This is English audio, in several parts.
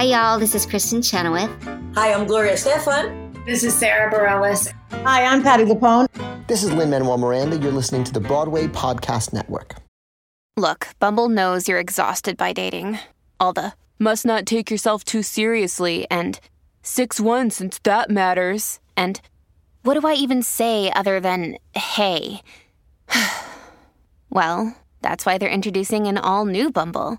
Hi, y'all. This is Kristin Chenoweth. Hi, I'm Gloria Estefan. This is Sara Bareilles. Hi, I'm Patty LuPone. This is Lin Manuel Miranda. You're listening to the Broadway Podcast Network. Look, Bumble knows you're exhausted by dating. All the must not take yourself too seriously and 6 1 since that matters. And what do I even say other than hey? well, that's why they're introducing an all new Bumble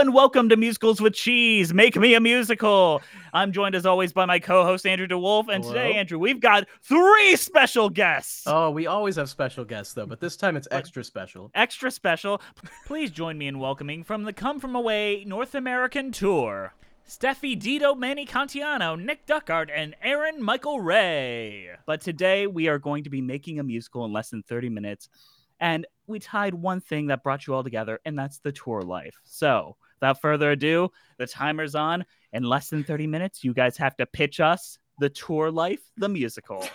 And welcome to Musicals with Cheese. Make me a musical. I'm joined as always by my co-host Andrew DeWolf, and Hello. today, Andrew, we've got three special guests. Oh, we always have special guests though, but this time it's extra special. Extra special. Please join me in welcoming from the Come From Away North American Tour. Steffi Dito Manny Cantiano, Nick Duckard, and Aaron Michael Ray. But today we are going to be making a musical in less than 30 minutes. And we tied one thing that brought you all together, and that's the tour life. So, without further ado, the timer's on. In less than 30 minutes, you guys have to pitch us the tour life, the musical.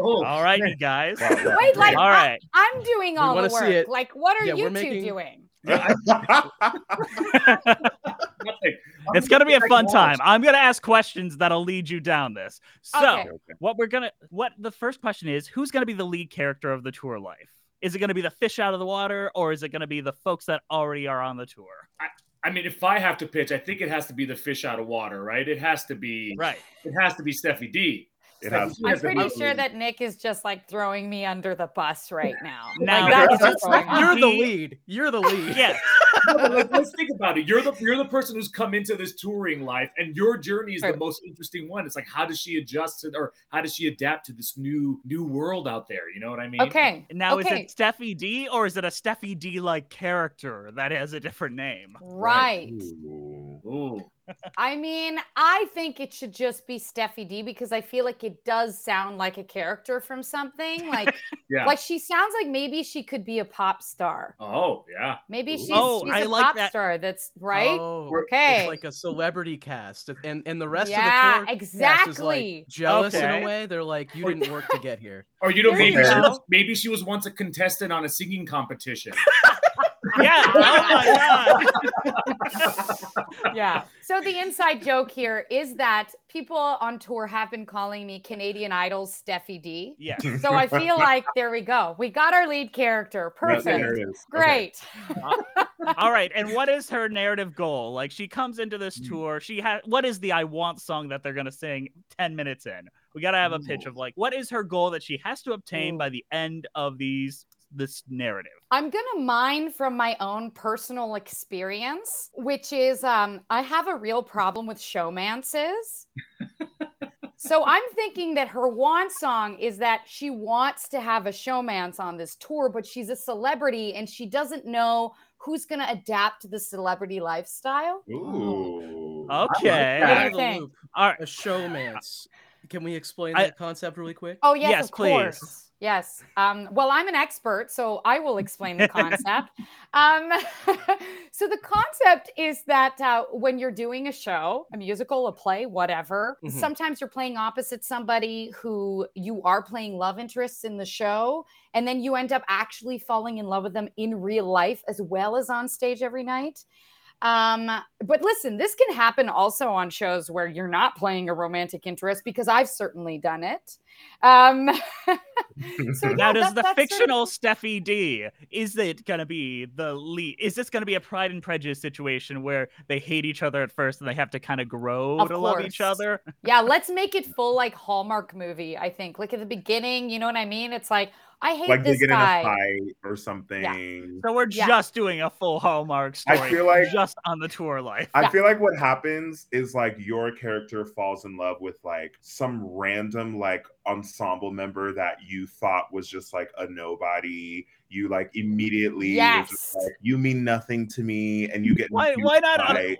Oh, all right, you guys. Wait, like all right. I, am doing all the wanna see work. it. Like, what are Yeah, you two making- doing? it's gonna be a fun time. I'm gonna ask questions that'll lead you down this. So, Okay. what we're gonna, what the first question is, who's gonna be the lead character of the tour life? Is it gonna be the fish out of the water, or is it gonna be the folks that already are on the tour? I mean, if I have to pitch, I think it has to be the fish out of water, right? It has to be Right. It has to be Steffi D. It has I'm has pretty be- sure that Nick is just like throwing me under the bus right now. Now, like, that's that's- what's. You're the lead. You're the lead. Yes. No, but like, let's think about it. You're the you're the person who's come into this touring life, and your journey is the most interesting one. It's like how does she adjust to, or how does she adapt to this new new world out there? You know what I mean? Okay. Now, okay. is it Steffi D, or is it a Steffi D like character that has a different name? Right. Ooh. I mean, I think it should just be Steffi D because I feel like it does sound like a character from something. Like, Yeah. like she sounds like maybe she could be a pop star. oh yeah. Maybe she's, Oh, she's I a like pop that. star. That's right. Oh, Okay. It's like a celebrity cast, and and the rest Yeah, of the tour cast is exactly. like jealous in a way. They're like, you didn't work to get here. Or you know, There you maybe she was, maybe she was once a contestant on a singing competition. Yeah. Oh my god. yeah. So the inside joke here is that people on tour have been calling me Canadian Idol's Steffi D. Yeah. So I feel like there we go. We got our lead character. Perfect. there it is. Okay. Great. All right. And what is her narrative goal? Like she comes into this Mm. tour. She has what is the I want song that they're gonna sing 10 minutes in? We gotta have a pitch of like what is her goal that she has to obtain by the end of these this narrative. I'm going to mine from my own personal experience, which is um, I have a real problem with showmances. so I'm thinking that her want song is that she wants to have a showmance on this tour, but she's a celebrity and she doesn't know who's going to adapt to the celebrity lifestyle. Ooh. Okay. What do you think? All right. A showmance. Can we explain I- that concept really quick? Oh yes, Yes, of please. course. Yes. Um, well, I'm an expert, so I will explain the concept. um, so the concept is that uh, when you're doing a show, a musical, a play, whatever, Mhm. sometimes you're playing opposite somebody who you are playing love interests in the show, and then you end up actually falling in love with them in real life as well as on stage every night. Um, but listen, this can happen also on shows where you're not playing a romantic interest because I've certainly done it. Um, so now, yeah, does that- the that's sort of- fictional Steffi D is it gonna be the lead? Is this gonna be a Pride and Prejudice situation where they hate each other at first and they have to kind of grow Of to love each other? yeah, let's make it full like Hallmark movie. I think, like at the beginning, you know what I mean? It's like I hate like they this get guy. in a fight or something. So we're Yeah. just doing a full Hallmark I feel like- just on the tour life. I Yeah. feel like what happens is like your character falls in love with like some random like ensemble member that you thought was just like a nobody. You like immediately were just Yes. like you mean nothing to me, and you get Why- huge why not on- fight,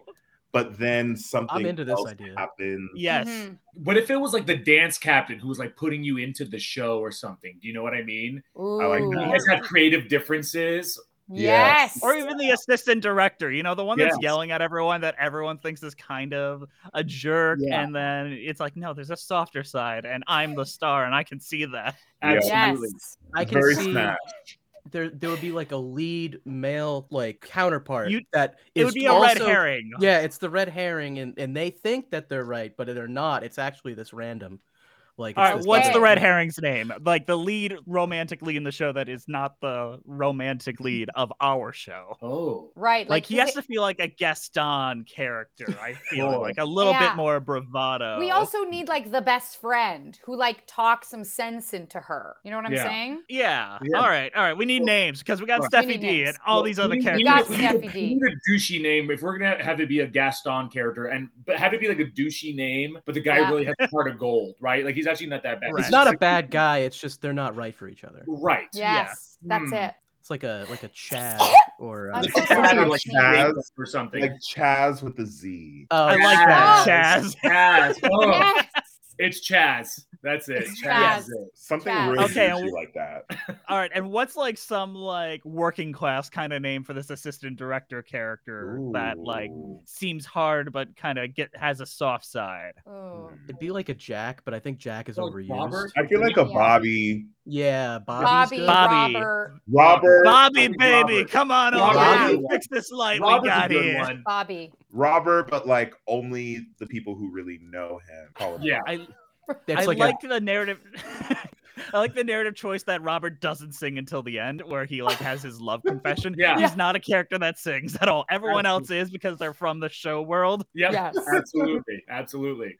But then something I'm into this else idea. happens. Yes. Mhm. What if it was like the dance captain who was like putting you into the show or something? Do you know what I mean? Ooh. I like You guys have creative differences. Yes. Or even the assistant director, you know, the one that's Yes. yelling at everyone that everyone thinks is kind of a jerk. Yeah. And then it's like, no, there's a softer side, and I'm the star, and I can see that. Absolutely. Yes. I can Very see Smash. There there would be like a lead male like counterpart You- that it would be a red herring. Yeah, it's the red herring, and, and they think that they're right, but they're not. It's actually this random. Like, All it's right, this what's other- the red herring's name? Like the lead romantic lead in the show that is not the romantic lead of our show. Oh. Right. Like, he has it- to feel like a Gaston character. I feel Sure. like a little Yeah. bit more bravado. We also need like the best friend who like talks some sense into her. You know what I'm Yeah. saying? Yeah. Yeah. All right. All right. We need names because we got Well, Steffi need D names. and all Well, these other we- we characters. need got we need a- Steffi D. We need a douchey name. If we're gonna have it be a Gaston character, and but have it be like a douchey name, but the guy Yeah. really has a heart of gold, right? Like he's actually not that bad. Right. It's not a bad guy. It's just they're not right for each other. right. Yes. That's Hmm. it. It's like a like a Chad or I'm uh, Like Chaz, I'm like. Chaz. or something. Like Chaz with the Z. oh, I like that, Chaz. Chaz. Chaz. Oh, Yes. It's Chaz. That's it. It's Chaz. Chaz. Something Chaz. really Okay, douchey and- like that. All right. And what's like some like working class kind of name for this assistant director character that like seems hard but kind of get has a soft side? Ooh. It'd be like a Jack, but I think Jack is Oh, overused. Robert? I feel like a Bobby. Yeah, Bobby's Bobby, good. Bobby. Robert, Robert. Bobby, Robert. baby, come on over. is Fix this light we Robert's a got good here. one. Bobby. Robert, but like only the people who really know him. Call him Yeah. I It's I like, like, a, the narrative. I like the narrative choice that Robert doesn't sing until the end, where he like has his love confession. Yeah. he's not a character that sings at all. Everyone else is because they're from the show world. Yep. Yes. Absolutely. Absolutely.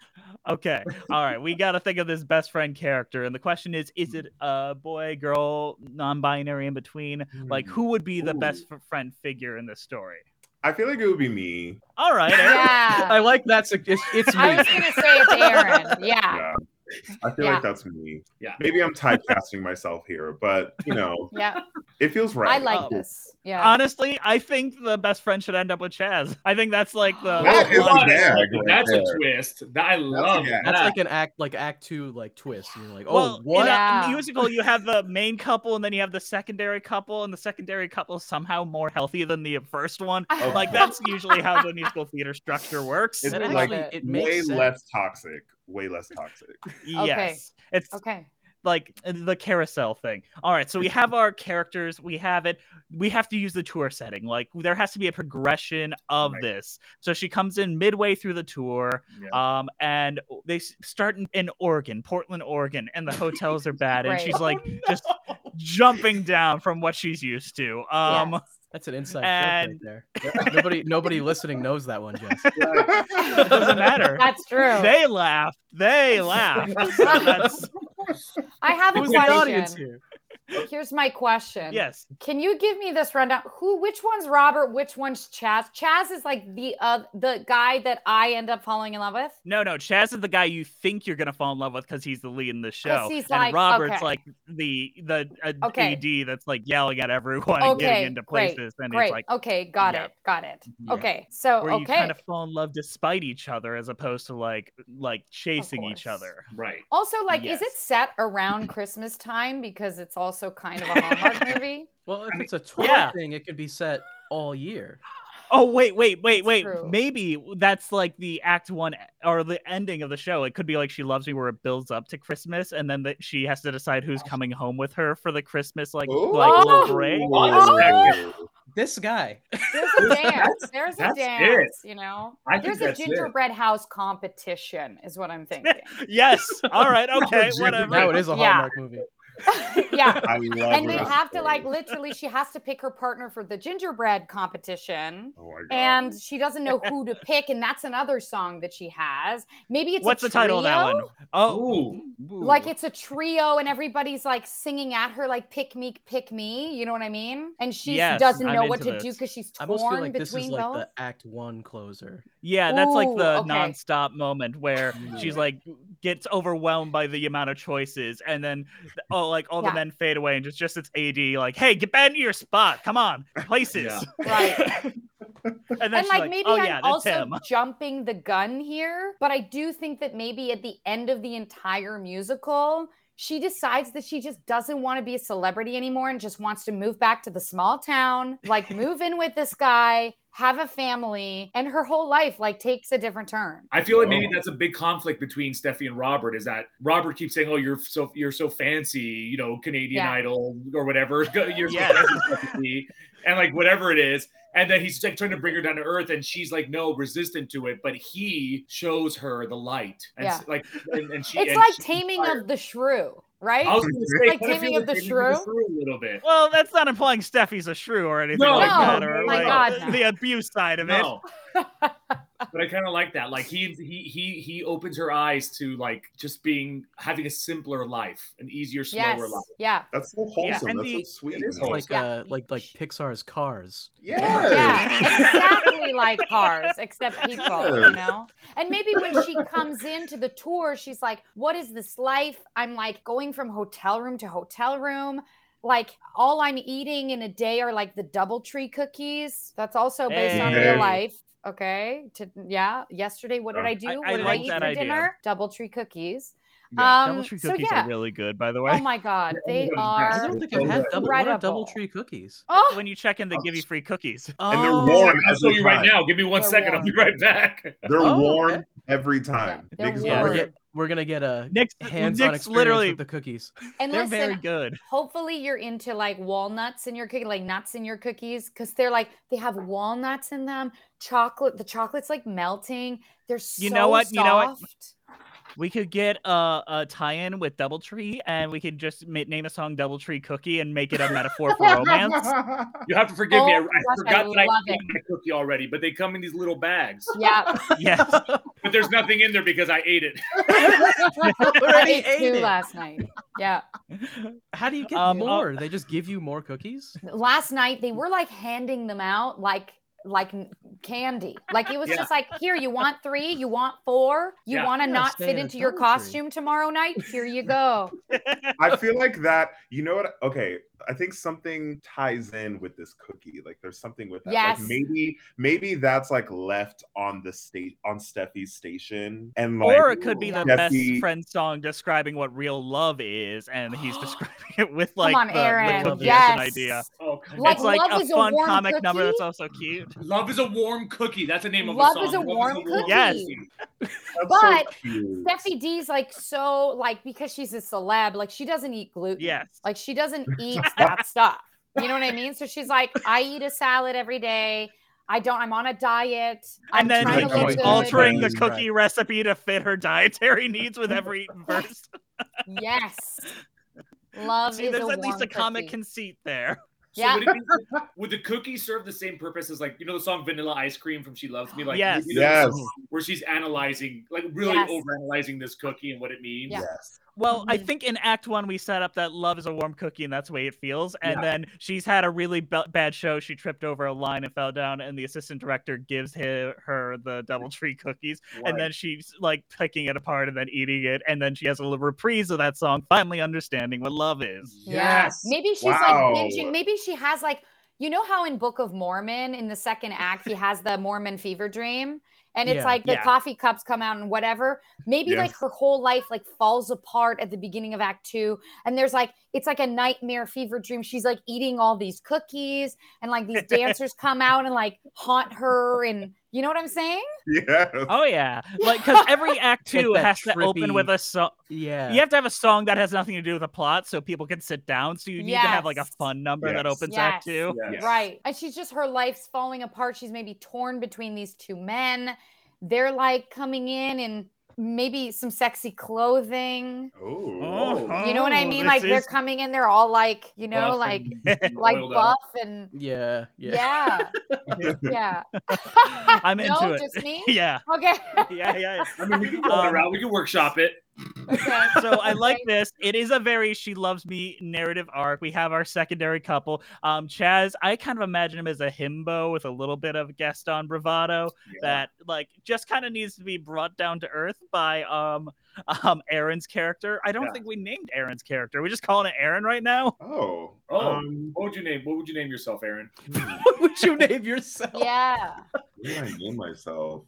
Okay, all right, we got to think of this best friend character, and the question is: Is it a boy, girl, non-binary, in between? Like, Hmm. who would be the Ooh. best friend figure in this story? I feel like it would be me. All right, Aaron. Yeah. I like that. sug- It's, it's me. I was gonna say it's Aaron. Yeah. Yeah. I feel Yeah. like that's me. Yeah. Maybe I'm typecasting myself here, but you know, Yeah. it feels right. I like Oh. this. Yeah. Honestly, I think the best friend should end up with Chaz. I think that's like the. That is a That's- gag right That's a there. twist. I love gag. That's like an act, like Act Two, like twist. You're like, oh, well, what? in a Yeah. musical, you have the main couple and then you have the secondary couple, and the secondary couple is somehow more healthy than the first one. Oh. Like that's usually how the musical theater structure works. It's And I like actually, it. it makes way sense. less toxic. Way less toxic. Yes, it's Okay. like the carousel thing. All right, so we have our characters, we have it. We have to use the tour setting. Like there has to be a progression of Right. this. So she comes in midway through the tour, Yeah. um, and they start in, in Oregon, Portland, Oregon, and the hotels are bad, and she's like just jumping down from what she's used to. Um, Yes. That's an inside And- joke right there. nobody, nobody listening knows that one, Jess. it doesn't matter. That's true. They laugh. They laugh. So I have a Who's the audience here? Here's my question. Yes. Can you give me this rundown? Who, which one's Robert? Which one's Chaz? Chaz is like the uh, the guy that I end up falling in love with. No, no. Chaz is the guy you think you're gonna fall in love with because he's the lead in the show, he's and like- Robert's okay. like the the uh, Okay. AD that's like yelling at everyone and getting Okay, into great, places, and great. it's like okay, got yeah. it, got it. Yeah. Okay, so where okay, you kind of fall in love despite each other as opposed to like like chasing each other. Right. Also, like, is it set around Christmas time because it's also kind of a Hallmark movie? Well, if it's a tour Yeah. thing, it could be set all year. Oh wait, wait, wait, wait. true. Maybe that's like the act one or the ending of the show. It could be like she loves me where it builds up to Christmas and then that she has to decide who's coming home with her for the Christmas like Ooh. like Oh! little break. Ooh. This guy. There's a dance. There's a that's it. dance. You know, I think there's a that's it. gingerbread house competition, is what I'm thinking. yes. All right. Okay. Gingerbread. Whatever. Now it is a Yeah. Hallmark movie. yeah. I love And they this have to like literally, she has to pick her partner for the gingerbread competition. Oh my god. And she doesn't know who to pick, and that's another song that she has. Maybe it's What's a the title of that one? Oh, Ooh. Like it's a trio, and everybody's like singing at her, like "pick me, pick me." You know what I mean? And she Yes, doesn't I'm know what into to do because she's I torn almost feel like this between is like both. the Act One closer. Yeah, that's like the okay. nonstop moment where she's like gets overwhelmed by the amount of choices, and then oh, like all Yeah. the men fade away, and just just it's AD like, hey, get back into your spot, come on, places. Right. and then and like, like, maybe oh I'm yeah, also him. jumping the gun here, but I do think that maybe at the end of the entire musical, she decides that she just doesn't want to be a celebrity anymore and just wants to move back to the small town, like move in with this guy, have a family, and her whole life like takes a different turn. I feel like maybe that's a big conflict between Steffi and Robert. Is that Robert keeps saying, "Oh, you're so you're so fancy," you know, Canadian Yeah. Idol or whatever. You're so fancy, and like whatever it is. And then he's like trying to bring her down to earth, and she's like no, resistant to it. But he shows her the light, and Yeah. like, and, and she. It's and like she- taming of the shrew, right? I was gonna say, like kinda Taming feel of the Taming Shrew? a little bit. Well, that's not implying Steffi's a shrew or anything No, like no, that, or my like God, no. the abuse side of it. No. but I kind of like that. Like he he he he opens her eyes to like just being having a simpler life, an easier, slower yes. life. Yeah. That's so Yeah, wholesome. and That's the- so sweet. it is man. Like Yeah. uh like like Pixar's Cars. Yes. Yeah, exactly like cars, except people, you know? And maybe when she comes into the tour, she's like, What is this life? I'm like going from hotel room to hotel room. Like all I'm eating in a day are like the DoubleTree cookies. That's also based on real life. Okay. To yeah. Yesterday, what did I do? I- what I did like I eat for idea. dinner? DoubleTree cookies. Yeah, um, DoubleTree so cookies yeah. are really good, by the way. Oh my god, they they're. I don't think I've had double what are Incredible. DoubleTree cookies. Oh, when you check in, they give you free cookies. And they're Oh, warm I'll show you right now. Give me one They're second. I'll be right back. They're Oh, warm okay. Every time. they're Nick's Yeah, we're, right. get, we're gonna get a Nick's, hands-on Nick's experience literally with the cookies. and they're listen, very good. hopefully you're into like walnuts in your cookie, like nuts in your cookies, because they're like they have walnuts in them. Chocolate, the chocolate's like melting. They're so You know what? You know what? Soft. We could get a, a tie-in with DoubleTree, and we could just ma- name a song "DoubleTree Cookie" and make it a metaphor for romance. You have to forgive me. I, Oh I gosh, I forgot that I love ate my cookie already, but they come in these little bags. Yeah, yes. But there's nothing in there because I ate it. I Already ate ate two it. last night. Yeah, How do you get Um, uh, more? they just give you more cookies? last night they were like handing them out like like candy. Like it was Yeah. just like, here, you want three, you want four, you Yeah. want to Yeah, not fit at into your costume tomorrow night? Here you go. I feel like that. You know what? Okay, I think something ties in with this cookie. Like there's something with that. Yes. Like maybe maybe that's like left on the state on Steffi's station, and like or it could be the best friend song describing what real love is, and he's describing it with like on, the, the Aaron. cookie as Yes. an idea. Oh, come Like, it's like love a is a fun warm comic number cookie? that's also cute. Love is a warm cookie. That's the name of Love the song. is a warm cookie. Yes. That's But so. Steffi D's like so like because she's a celeb, like she doesn't eat gluten. Yes. Like she doesn't eat that stuff. You know what I mean? So she's like, I eat a salad every day. I don't. I'm on a diet. I'm And then trying Like, to he keeps good. altering the Right. cookie recipe to fit her dietary needs with every verse. Yes. Love See, is there's a at least warm a comic cookie. conceit there. So would, it be, would the cookie serve the same purpose as like you know the song Vanilla Ice Cream from She Loves Me? Like Yes. you know, Yes. song where she's analyzing, like really Yes. overanalyzing this cookie and what it means. Yeah. Yes. Well, I mm-hmm. think in Act One we set up that love is a warm cookie, and that's the way it feels. And Yeah. then she's had a really b- bad show. She tripped over a line and fell down, and the assistant director gives her, her the DoubleTree cookies, Right. and then she's like picking it apart and then eating it, and then she has a little reprise of that song, finally understanding what love is. Yeah. Yes. Maybe she's Wow. like binging. Maybe she has like, you know how in Book of Mormon in the second act he has the Mormon fever dream, and it's Yeah. like the Yeah. coffee cups come out and whatever. Maybe like her whole life like falls apart at the beginning of Act Two, and there's like it's like a nightmare fever dream. She's like eating all these cookies, and like these dancers come out and like haunt her, and you know what I'm saying? Yeah. Oh yeah, like because every Act Two that has to open with a song. Yeah. You have to have a song that has nothing to do with the plot, so people can sit down. So you need to have like a fun number that Yes. opens Act Yes. Two. Yes. Right. And she's just her life's falling apart. She's maybe torn between these two men. They're like coming in in maybe some sexy clothing. Oh. You know what I Oh, mean? this Like they're coming in, they're all like, you know, Buff like like oiled up. buff and Yeah. Yeah. yeah. yeah. I'm into no, it. just me? yeah, Okay. yeah, yeah. I mean, we can go Um, around. We can workshop it. Okay. so I like this. It is a very she loves me narrative arc. We have our secondary couple. Um, Chaz, I kind of imagine him as a himbo with a little bit of Gaston bravado that like just kind of needs to be brought down to earth by um um Aaron's character. I don't Yeah. think we named Aaron's character. We're just calling it Aaron right now. Oh. Oh, Um, what would you name? What would you name yourself, Aaron? what would you name yourself? Yeah. what do I name myself?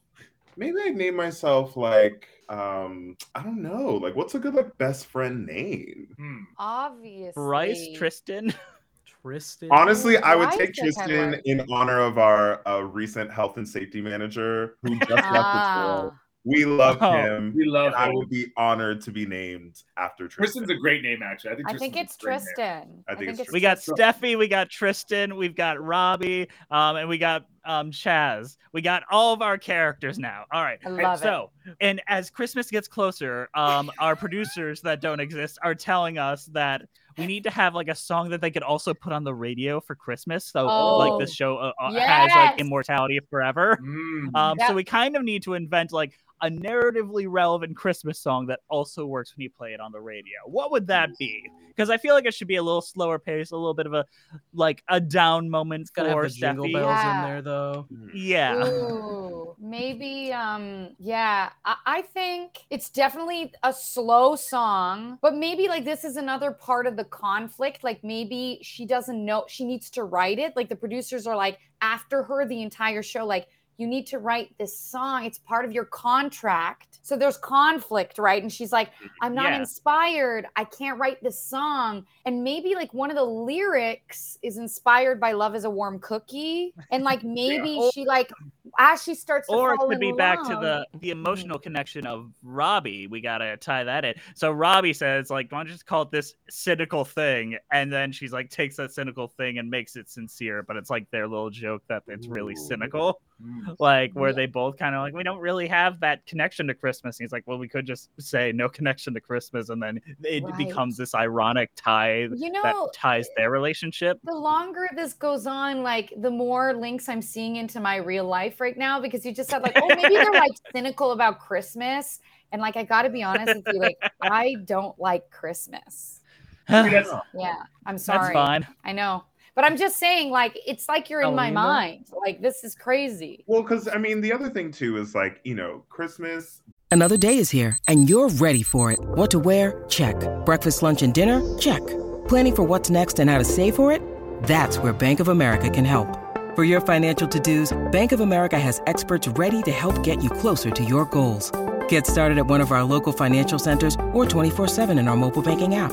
Maybe I name myself like um I don't know. Like what's a good like best friend name? Hmm. Obviously. Bryce Tristan. Tristan. Honestly, I would Why take is that Tristan hard? in honor of our uh, recent health and safety manager who just left the Ah. tour. We love Oh, him. We love and I him. would be honored to be named after Tristan. Tristan's a great name, actually. I think. I think it's a great name. Tristan. I think it's We got Steffi, we got Tristan, we've got Robbie, um, and we got um Chaz. We got all of our characters now. All right. I love it. so, and as Christmas gets closer, um, our producers that don't exist are telling us that we need to have like a song that they could also put on the radio for Christmas. So, like Oh, this show uh, uh, has like immortality forever. Mm. Um, Yep. so we kind of need to invent like a narratively relevant Christmas song that also works when you play it on the radio. What would that be? Because I feel like it should be a little slower pace, a little bit of a like a down moment It's gotta for have the jingle Steffi. bells Yeah. in there though. Yeah. Ooh, maybe um yeah, I, I think it's definitely a slow song, but maybe like this is another part of the conflict. Like maybe she doesn't know she needs to write it. Like the producers are like after her the entire show, like you need to write this song. It's part of your contract. So there's conflict, right? And she's like, I'm not Yeah. inspired. I can't write this song. And maybe like one of the lyrics is inspired by Love is a Warm Cookie. And like maybe Or- she like as she starts to Or it could in be back to the the emotional connection of Robbie. We gotta tie that in. So Robbie says, like, why don't you just call it this cynical thing? And then she's like takes that cynical thing and makes it sincere, but it's like their little joke that it's really Ooh. cynical. Mm. Like where Yeah. they both kind of like we don't really have that connection to christmas and he's like well we could just say no connection to christmas and then it Right. becomes this ironic tie You know, that ties their relationship the longer this goes on, like the more links I'm seeing into my real life right now because you just said like, oh, maybe they're like cynical about Christmas. And like I gotta be honest with you, like I don't like Christmas. I mean, that's- Yeah, I'm sorry. that's fine I know. But I'm just saying, like, it's like you're in my mind. Like, this is crazy. Well, because I mean, the other thing too is like you know, Christmas. Another day is here, and you're ready for it. What to wear? Check. Breakfast, lunch, and dinner? Check. Planning for what's next and how to save for it? That's where Bank of America can help. For your financial to-dos, Bank of America has experts ready to help get you closer to your goals. Get started at one of our local financial centers or 24-7 in our mobile banking app.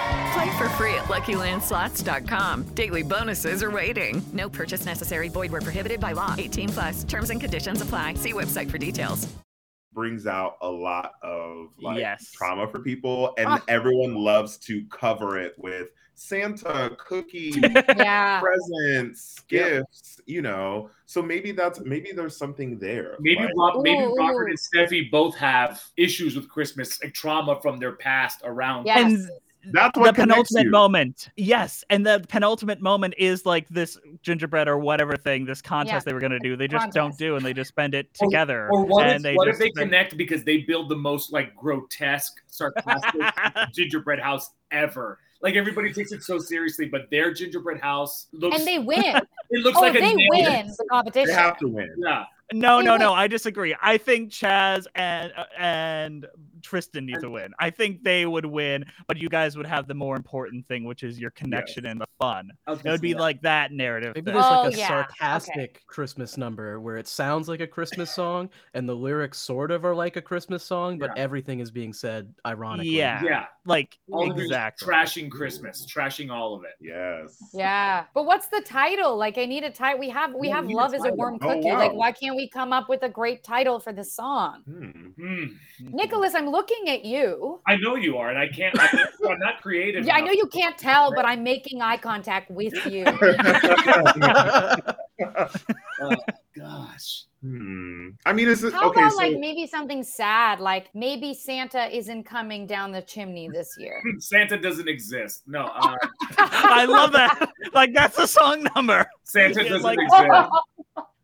Play for free at LuckyLandSlots.com. Daily bonuses are waiting. No purchase necessary. Void where prohibited by law. 18 plus. Terms and conditions apply. See website for details. Brings out a lot of like Yes. trauma for people, and Ah. everyone loves to cover it with Santa, cookies, Yeah. presents, gifts. You know, so maybe that's maybe there's something there. Maybe like- Rob, maybe Ooh, Robert ooh. and Steffi both have issues with Christmas, like trauma from their past around. Yes. And That's the what connects penultimate you. moment. Yes, and the penultimate moment is like this gingerbread or whatever thing, this contest Yeah. they were gonna do. They just don't do, and they just spend it together. Or what, and if, they what just if they spend- connect because they build the most like grotesque, sarcastic gingerbread house ever? Like everybody takes it so seriously, but their gingerbread house looks And they win. it looks oh, like a they nail. win the competition. They have to win. Yeah. No, They no, win. no. I disagree. I think Chaz and uh, and Tristan need to win. I think they would win, but you guys would have the more important thing, which is your connection and the fun. It would be that. like that narrative. Maybe thing. there's Oh, like a yeah. sarcastic Christmas number where it sounds like a Christmas song and the lyrics sort of are like a Christmas song, but Yeah. everything is being said ironically. Yeah. Yeah. like All of it is exactly. trashing Christmas, trashing all of it. Yes. Yeah, but what's the title? Like, I need a title. We have we Yeah, have we a love is a title. warm Oh, cookie. Like, why can't we come up with a great title for this song? Hmm. Hmm. Nicholas, I'm looking at you. I know you are, and I can't. I'm, I'm not creative. Yeah, I know you can't tell, but I'm making eye contact with you. Oh, gosh. Hmm. I mean, is it How okay? about so like maybe something sad, like maybe Santa isn't coming down the chimney this year? Santa doesn't exist. No, uh, I love that. Like that's a song number. Santa doesn't like- exist.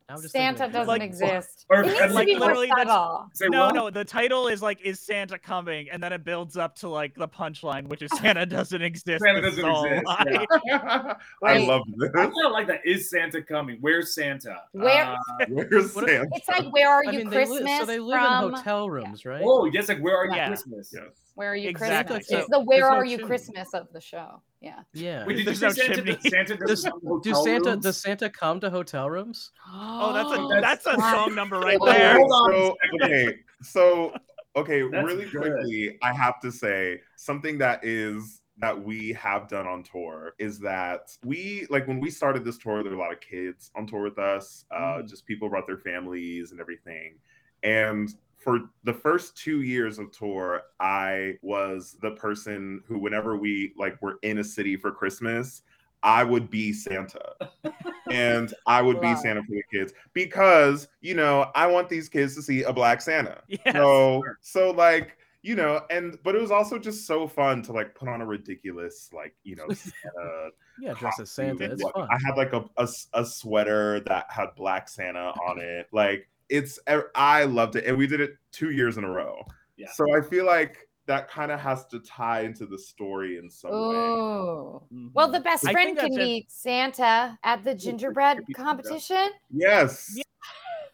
I just thinking Santa doesn't Like- exist. Or- it needs and to like be literally that's- subtle. Say no, what? no. The title is like, "Is Santa coming?" and then it builds up to like the punchline, which is Santa doesn't exist. Santa doesn't exist, lie." yeah. I love this. I kind of like that. Is Santa coming? Where's Santa? Where- Uh, Where's Santa? It's like where are I you mean, they Christmas live, so they live from? in hotel rooms, right? oh, yes. Like, where are you Yeah. Christmas? Yes. Where are you Exactly. Christmas? So- it's the where there's no are you chimney. Christmas of the show. Yeah. Yeah. Wait, did you There's say no Santa, chimney. does- Santa Does, doesn't come to do Santa rooms? does Santa come to hotel rooms? Oh, that's a That's- that's a song number right there. hold on. So okay, so okay, That's really good. quickly, I have to say something that is that we have done on tour is that we like when we started this tour, there were a lot of kids on tour with us. Uh, Mm. just people brought their families and everything, and for the first two years of tour, I was the person who, whenever we like were in a city for Christmas, I would be Santa. and I would be Santa for the kids because, you know, I want these kids to see a black Santa. Yes. So, so like, you know, and but it was also just so fun to like put on a ridiculous, like, you know, Santa Yeah, dressed as Santa. It's fun. I had like a a sweater that had black Santa on it. Like it's er, I loved it. And we did it two years in a row. Yeah. So I feel like that kind of has to tie into the story in some way. Oh. Well, the best friend can that's it. be Santa at the gingerbread competition. Yes.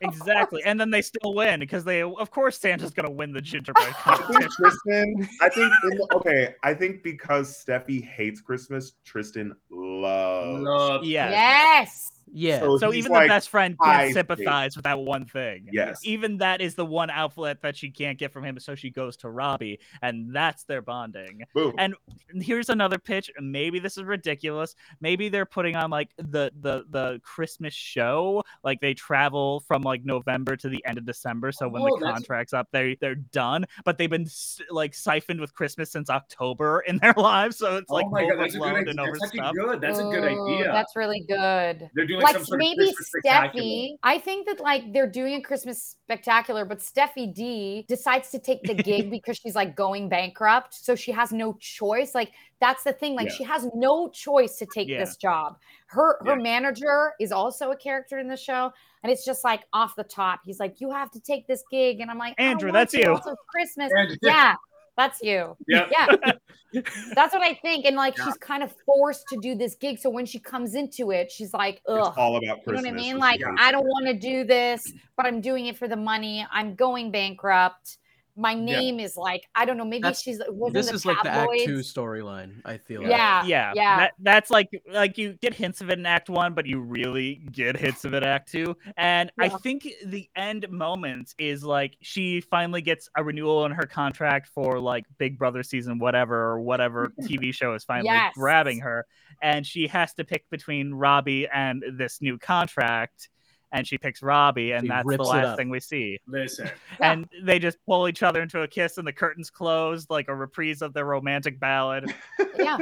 Exactly, and then they still win because they, of course, Santa's gonna win the gingerbread I think competition. Tristan, I think in the, okay, I think because Steffi hates Christmas, Tristan loves. Love. Yes. Yes. Yeah. So, So even like the best friend can't sympathize with that one thing. Yes. Even that is the one outlet that she can't get from him, so she goes to Robbie, and that's their bonding. Boom. And here's another pitch. Maybe this is ridiculous. Maybe they're putting on like the the the Christmas show. Like they travel from like November to the end of December. So when Oh, the that's- contract's up, they they're done. But they've been like siphoned with Christmas since October in their lives. So it's oh like oh my god, that's a good idea. That's good. That's a good idea. That's really good. They're doing like maybe. Steffi. I think that like they're doing a Christmas spectacular, but Steffi D decides to take the gig because she's like going bankrupt, so she has no choice. Like that's the thing. Like Yeah. she has no choice to take Yeah. this job. Her her Yeah. manager is also a character in the show, and it's just like off the top. He's like, "You have to take this gig," and I'm like, Andrew, that's you. Also Christmas, Andrew. yeah." That's you. Yeah. Yeah. That's what I think. And like she's kind of forced to do this gig. So when she comes into it, she's like, ugh. It's all about You know what I mean? Like, about- I don't want to do this, but I'm doing it for the money. I'm going bankrupt. My name is like, I don't know, maybe That's- she's was This in the is like the Act Two storyline. I feel. Yeah. yeah yeah. that, that's like like you get hints of it in act one but you really get hints of it act two and i think the end moment is like she finally gets a renewal in her contract for like big brother season whatever or whatever tv show is finally Yes. grabbing her and she has to pick between robbie and this new contract and she picks robbie and She that's the last thing we see Listen, and they just pull each other into a kiss and the curtains close like a reprise of their romantic ballad yeah.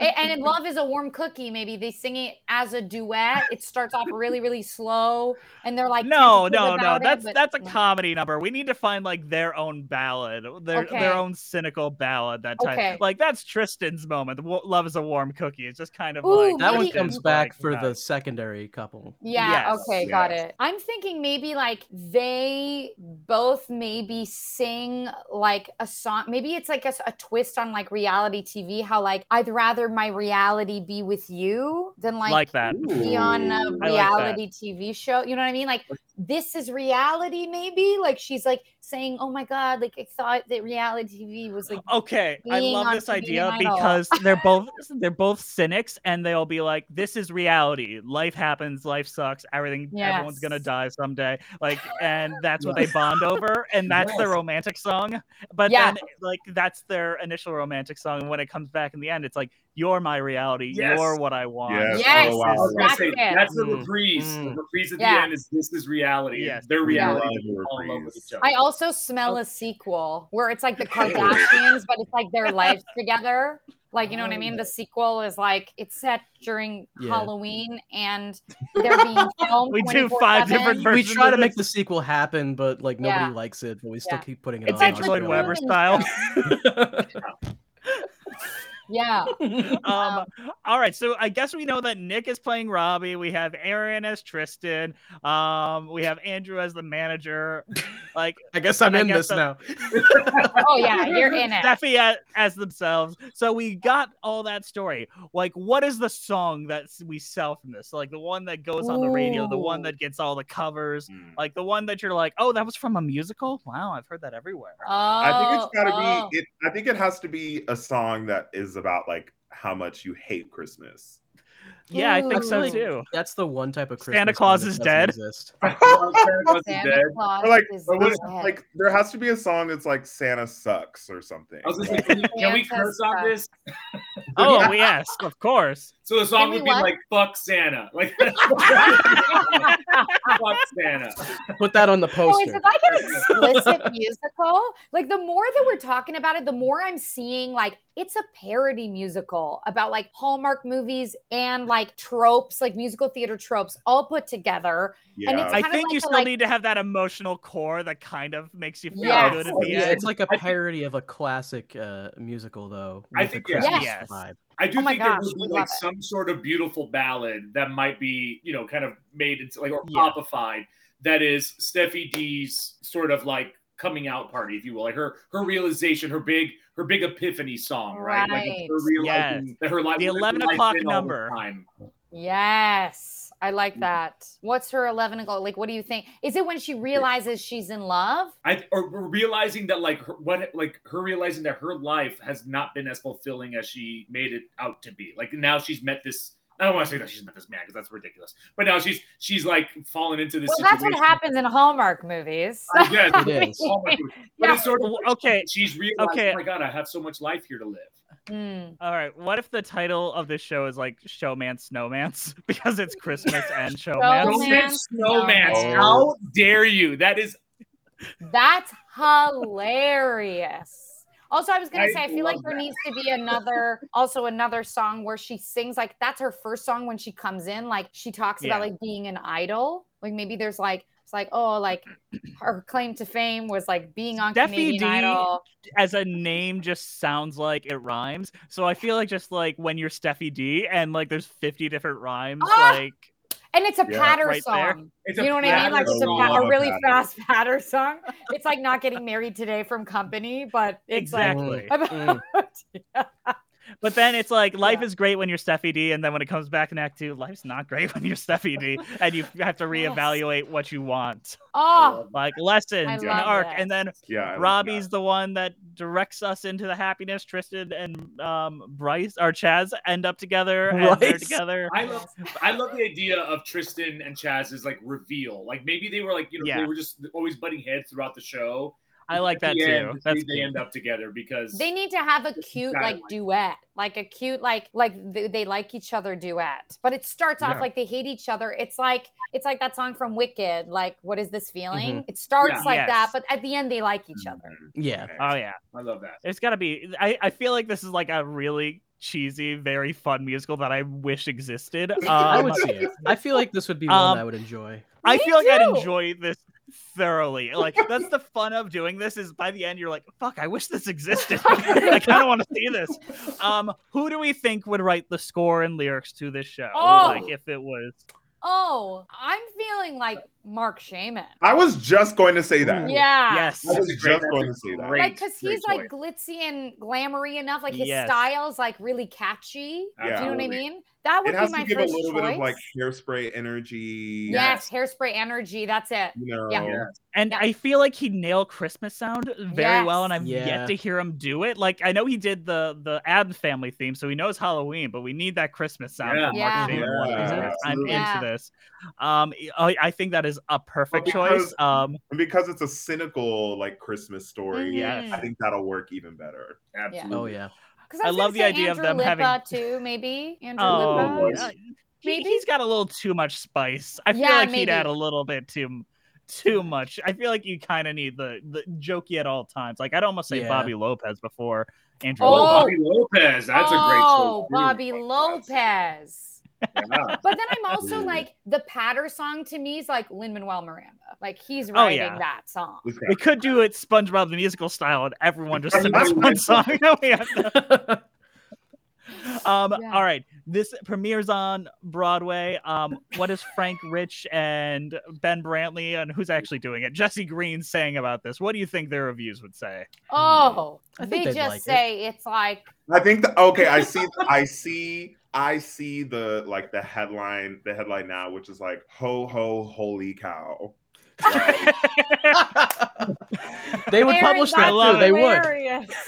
A- And Love is a Warm Cookie, maybe they sing it as a duet. It starts off really, really slow, and they're like, no, no, no. it, That's but- that's a comedy number. We need to find like their own ballad, their Okay. their own cynical ballad. That type, Okay. like that's Tristan's moment. Love is a warm cookie. It's just kind of Ooh, like That one comes back like, for the secondary couple. Yeah, Yes, okay, got yes. it. I'm thinking maybe like they both maybe sing like a song. Maybe it's like a twist on like reality TV, how like I'd rather my reality be with you than like, like that. be on a I like reality TV show. You know what I mean? Like this is reality, maybe. Like she's like saying, "Oh my god, like I thought that reality TV was like." Okay, I love this TV idea because they're both they're both cynics and they'll be like, "This is reality. Life happens. Life sucks. Everything. Everyone's gonna die someday." Like, and that's what they bond over, and that's their romantic song. But Yeah. then, like, that's their initial romantic song, and when it comes back in the end, it's like, "You're my reality. Yes. You're what I want." Yes. Yes, Oh, wow. I that's say, that's the Mm, reprise. mm. The reprise at Yeah. the end is this is reality. Yes. Their reality. Love is the fall in love with each other. I also smell a sequel where it's like the Kardashians, but it's like their lives together. Like, you know what I mean? The sequel is like it's set during Yeah. Halloween and they're being filmed. We do five 24/7. different We try to make the sequel happen, but like nobody Yeah. likes it. But we still Yeah. keep putting it It's on. Andrew Lloyd the Webber style. Yeah. um all right so i guess we know that nick is playing robbie we have aaron as tristan um we have andrew as the manager like I guess I'm I in guess this that- now. Oh yeah, you're in it. Steffi as, as themselves. So we got all that story. Like, what is the song that we sell from this? Like the one that goes on the radio, the one that gets all the covers, Mm. like the one that you're like, oh, that was from a musical. Wow, I've heard that everywhere. Oh, I think it's got to oh. be. It, I think it has to be a song that is about like how much you hate Christmas. Yeah, I think so Ooh. too. That's the one type of Christmas Santa Claus that is doesn't dead. exist. Santa Claus is dead. Claus Or like, is or what is- dead. like there has to be a song that's like Santa sucks or something. I was gonna can, you- can we curse on this? Oh, yes, of course. So the song would be what? like "Fuck Santa," like "Fuck Santa." Put that on the Oh, is it like an explicit musical? Like the more that we're talking about it, the more I'm seeing like it's a parody musical about like Hallmark movies and like tropes, like musical theater tropes, all put together. yeah. and it's I kind of think like you the, still like- need to have that emotional core that kind of makes you feel Yes. good at Oh, the yeah, end. it's like a parody of a classic uh, musical, though. I think, yeah. Yes. Vibe. I do Oh think gosh, there would be love like it. some sort of beautiful ballad that might be, you know, kind of made into like or Yeah. popified. That is Steffi D's sort of like coming out party, if you will, like her her realization, her big her big epiphany song, right? Like her Right. realizing Yes. that her life The 11 o'clock been all this number. Yes, I like mm-hmm. that. What's her 11 o'clock? Like, what do you think? Is it when she realizes she's in love? I or realizing that like her, what like her realizing that her life has not been as fulfilling as she made it out to be. Like now she's met this I don't want to say that she's met this man because that's ridiculous. But now she's she's like fallen into this. Well, that's what happens in Hallmark movies. Yes, It is. My But Yeah. it's sort of Okay. She's realized, Okay. oh my god, I have so much life here to live. Mm. All right. What if the title of this show is like Showman Snowmance because it's Christmas and Showman? Showman. Snowman, Oh. how dare you? That is That's hilarious. Also, I was gonna I say, I feel like there that. needs to be another, also another song where she sings like that's her first song when she comes in. Like she talks about like being an idol. Like maybe there's like it's like oh like her claim to fame was like being on Steffi Canadian D Idol. as a name just sounds like it rhymes. So I feel like just like when you're Steffi D and like there's 50 different rhymes, Ah! like And it's a Yeah. patter Right there. song. It's you know what I mean? Like it's a, pa- a really patter. fast patter song. It's like not getting married today from company, but it's Exactly. like about mm. Mm. But then it's like life is great when you're Steffi D, and then when it comes back in Act Two, life's not great when you're Steffi D, and you have to reevaluate what you want, oh like lessons I and arc. this. And then Yeah, Robbie's the one that directs us into the happiness. Tristan and um, Bryce or Chaz end up together and they're together. I love I love the idea of Tristan and Chaz's like reveal. Like maybe they were like, you know, Yeah. they were just always butting heads throughout the show. I like that the too. end, That's they, they cool. end up together because They need to have a cute like Exactly. duet, like a cute like like they, they like each other duet. But it starts off Yeah. like they hate each other. It's like it's like that song from Wicked, like what is this feeling? It starts Yeah. like Yes. that, but at the end they like each other. Yeah. Oh yeah, I love that. it's got to be. I I feel like this is like a really cheesy, very fun musical that I wish existed. Um, I would see it. I feel like this would be one Um, I would enjoy. I Me feel like I'd enjoy this thoroughly. Like that's the fun of doing this is by the end you're like, fuck, I wish this existed. I kind of want to see this. Um, who do we think would write the score and lyrics to this show? Oh. Like if it was Oh, I'm feeling like Marc Shaiman. I was just going to say that. Yeah. yes. I was That's great- just going to say that. great- Like, cause he's like glitzy and glamoury enough. Like his Yes. style's like really catchy. Yeah. Do you know what I mean? That would It has be my to give a little choice. bit of like hairspray energy. yes, hairspray energy. That's it. You know. Yeah. Yeah. And Yeah. I feel like he nailed Christmas sound very well, and I've Yeah. yet to hear him do it. Like I know he did the the Addams Family theme, so he knows Halloween, but we need that Christmas sound Yeah. from Yeah. Marc Shaiman one of these Yeah. I'm. Yeah. into this. Um, I, I think that is a perfect Well, choice. because- Um, because it's a cynical like Christmas story, Yes. I think that'll work even better. Absolutely. Oh yeah. 'Cause I was love the say idea of Andrew them Lippa having- too, maybe Andrew oh, Lippa. uh, Maybe? he's got a little too much spice. I feel Yeah, like he'd add a little bit too too much. I feel like you kind of need the the jokey at all times. Like I'd almost say Yeah. Bobby Lopez before Andrew. Oh, Oh, Lippa. Bobby Lopez. That's a great oh, choice. too. Bobby Lopez. Yeah. But then I'm also Ooh. like the patter song to me is like Lin Manuel Miranda. Like he's Oh, writing yeah. that song. We could do it SpongeBob the musical style, and everyone just sing this one song. No, we have to- um, Yeah. all right. This premieres on Broadway. Um, what is Frank Rich and Ben Brantley and who's actually doing it? Jesse Green saying about this. What do you think their reviews would say? Oh, I they think they'd just like it. say it's like I think the, okay, I see I see I see the like the headline the headline now, which is like ho ho holy cow. They would Aaron, publish that that's too. They would.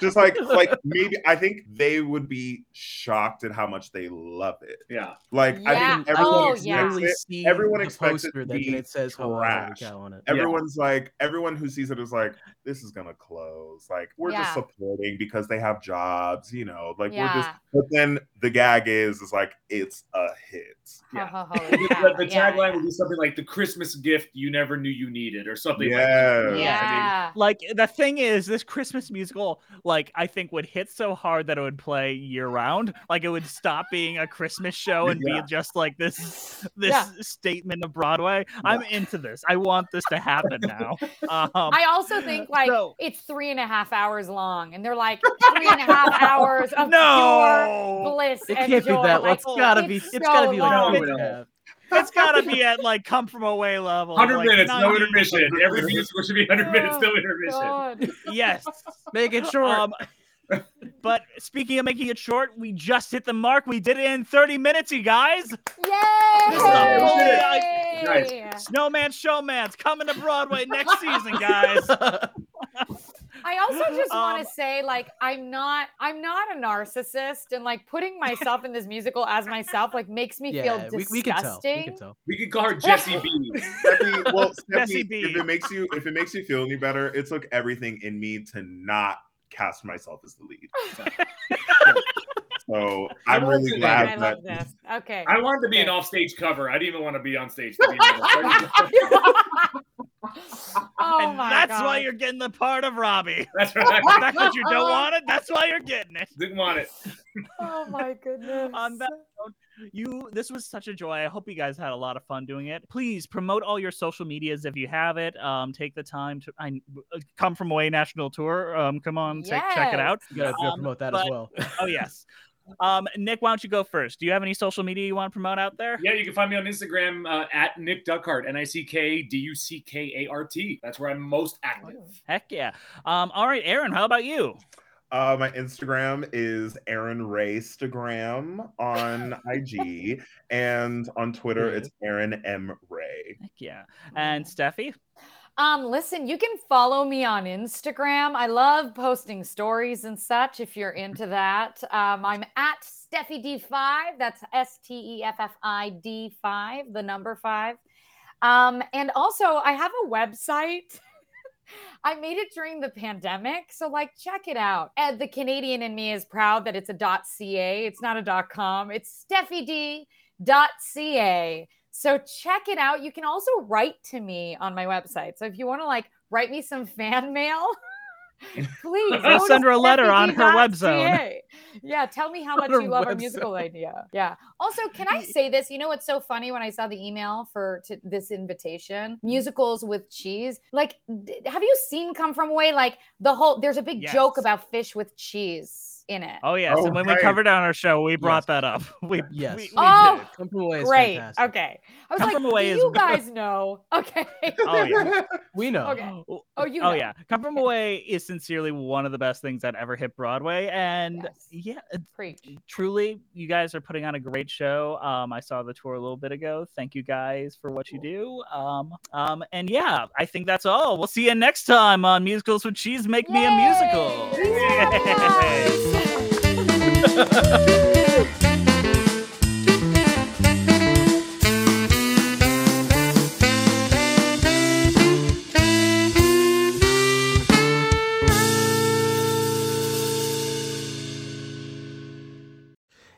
Just like like maybe I think they would be shocked at how much they love it. Yeah. Like I think everyone Oh, expects yeah. It. Everyone expects it to be it says "Ho, ho, holy trash. cow" on it. Everyone's like, everyone who sees it is like, this is gonna close. Like, we're just supporting because they have jobs, you know. Like, we're just. But then the gag is, is like, it's a hit. Yeah. Ho, ho, holy The, the Yeah, tagline yeah. would be something like "the Christmas gift you never knew you needed" or something like Yeah. that. Yeah. Like the thing is, this Christmas musical, like I think, would hit so hard that it would play year round. Like it would stop being a Christmas show and Yeah. be just like this this Yeah. statement of Broadway. I'm into this. I want this to happen now. Um, I also think like so- it's three and a half hours long, and they're like three and a half hours of No! pure bliss. It and can't be that. Like, It's gotta be. it's It's so gotta be like long. two and a half. it's gotta be at like come from away level. Hundred like, minutes, no 90 intermission. Every musical should be hundred minutes, no Oh, intermission. God. Yes. Make it short. Um, but speaking of making it short, we just hit the mark. We did it in 30 minutes, you guys. Yay! Nice. Snowman Showman's coming to Broadway next season, guys. I also just want Um, to say, like, I'm not, I'm not a narcissist, and like putting myself in this musical as myself, like, makes me feel disgusting. we, we can tell. We can tell. We could call her Jessie B. Stephanie, well, Jesse Stephanie, B. if it makes you if it makes you feel any better, it took everything in me to not cast myself as the lead. So I'm really I glad that love this. Okay. I wanted to be an offstage cover. I didn't even want to be on stage. To be honest. Oh and my that's god. why you're getting the part of Robbie. That's right. The fact that you don't want it, that's why you're getting it. Didn't want it. Oh my goodness. On that note, you this was such a joy. I hope you guys had a lot of fun doing it. Please promote all your social medias if you have it. Um, take the time to I come from away national tour. Um, come on, take, check it out. You gotta, you gotta Um, promote that as but- well. oh yes. Um, Nick, why don't you go first? Do you have any social media you want to promote out there? Yeah, you can find me on Instagram uh, at Nick Duckart, N I C K D U C K A R T. That's where I'm most active. Heck yeah. Um, all right, Aaron, how about you? Uh, my Instagram is Aaron Ray Instagram on IG, and on Twitter it's Aaron M Ray. Heck yeah. And Steffi? Um, listen, you can follow me on Instagram. I love posting stories and such if you're into that. Um, I'm at Steffi D5. That's S T E F F I D 5, the number five. Um, and also, I have a website. I made it during the pandemic. So, like, check it out. And the Canadian in me is proud that it's a .ca. It's not a .com. It's steffid.ca. So check it out. You can also write to me on my website. So if you want to like write me some fan mail, please send her a letter on her website. Yeah, tell me how much you love our musical idea. Yeah. Also, can I say this? You know what's so funny when I saw the email for to this invitation? Musicals with cheese. Like, d- have you seen Come From Away? Like the whole there's a big joke about fish with cheese in it. Oh yes, Oh, and when right. we covered it on our show, we brought that up. We Yes. we, we Oh, did. Come from away is Great. fantastic. Okay. I was Come like, From Away do is- you guys know? Okay. Oh yeah. We know. Okay. Oh, you oh know. yeah, Come From Away is sincerely one of the best things that ever hit Broadway, and Yes. yeah, Preach. truly, you guys are putting on a great show. Um, I saw the tour a little bit ago. Thank you guys for what you do. Um, um, and yeah, I think that's all. We'll see you next time on Musicals with Cheese. Make me a musical.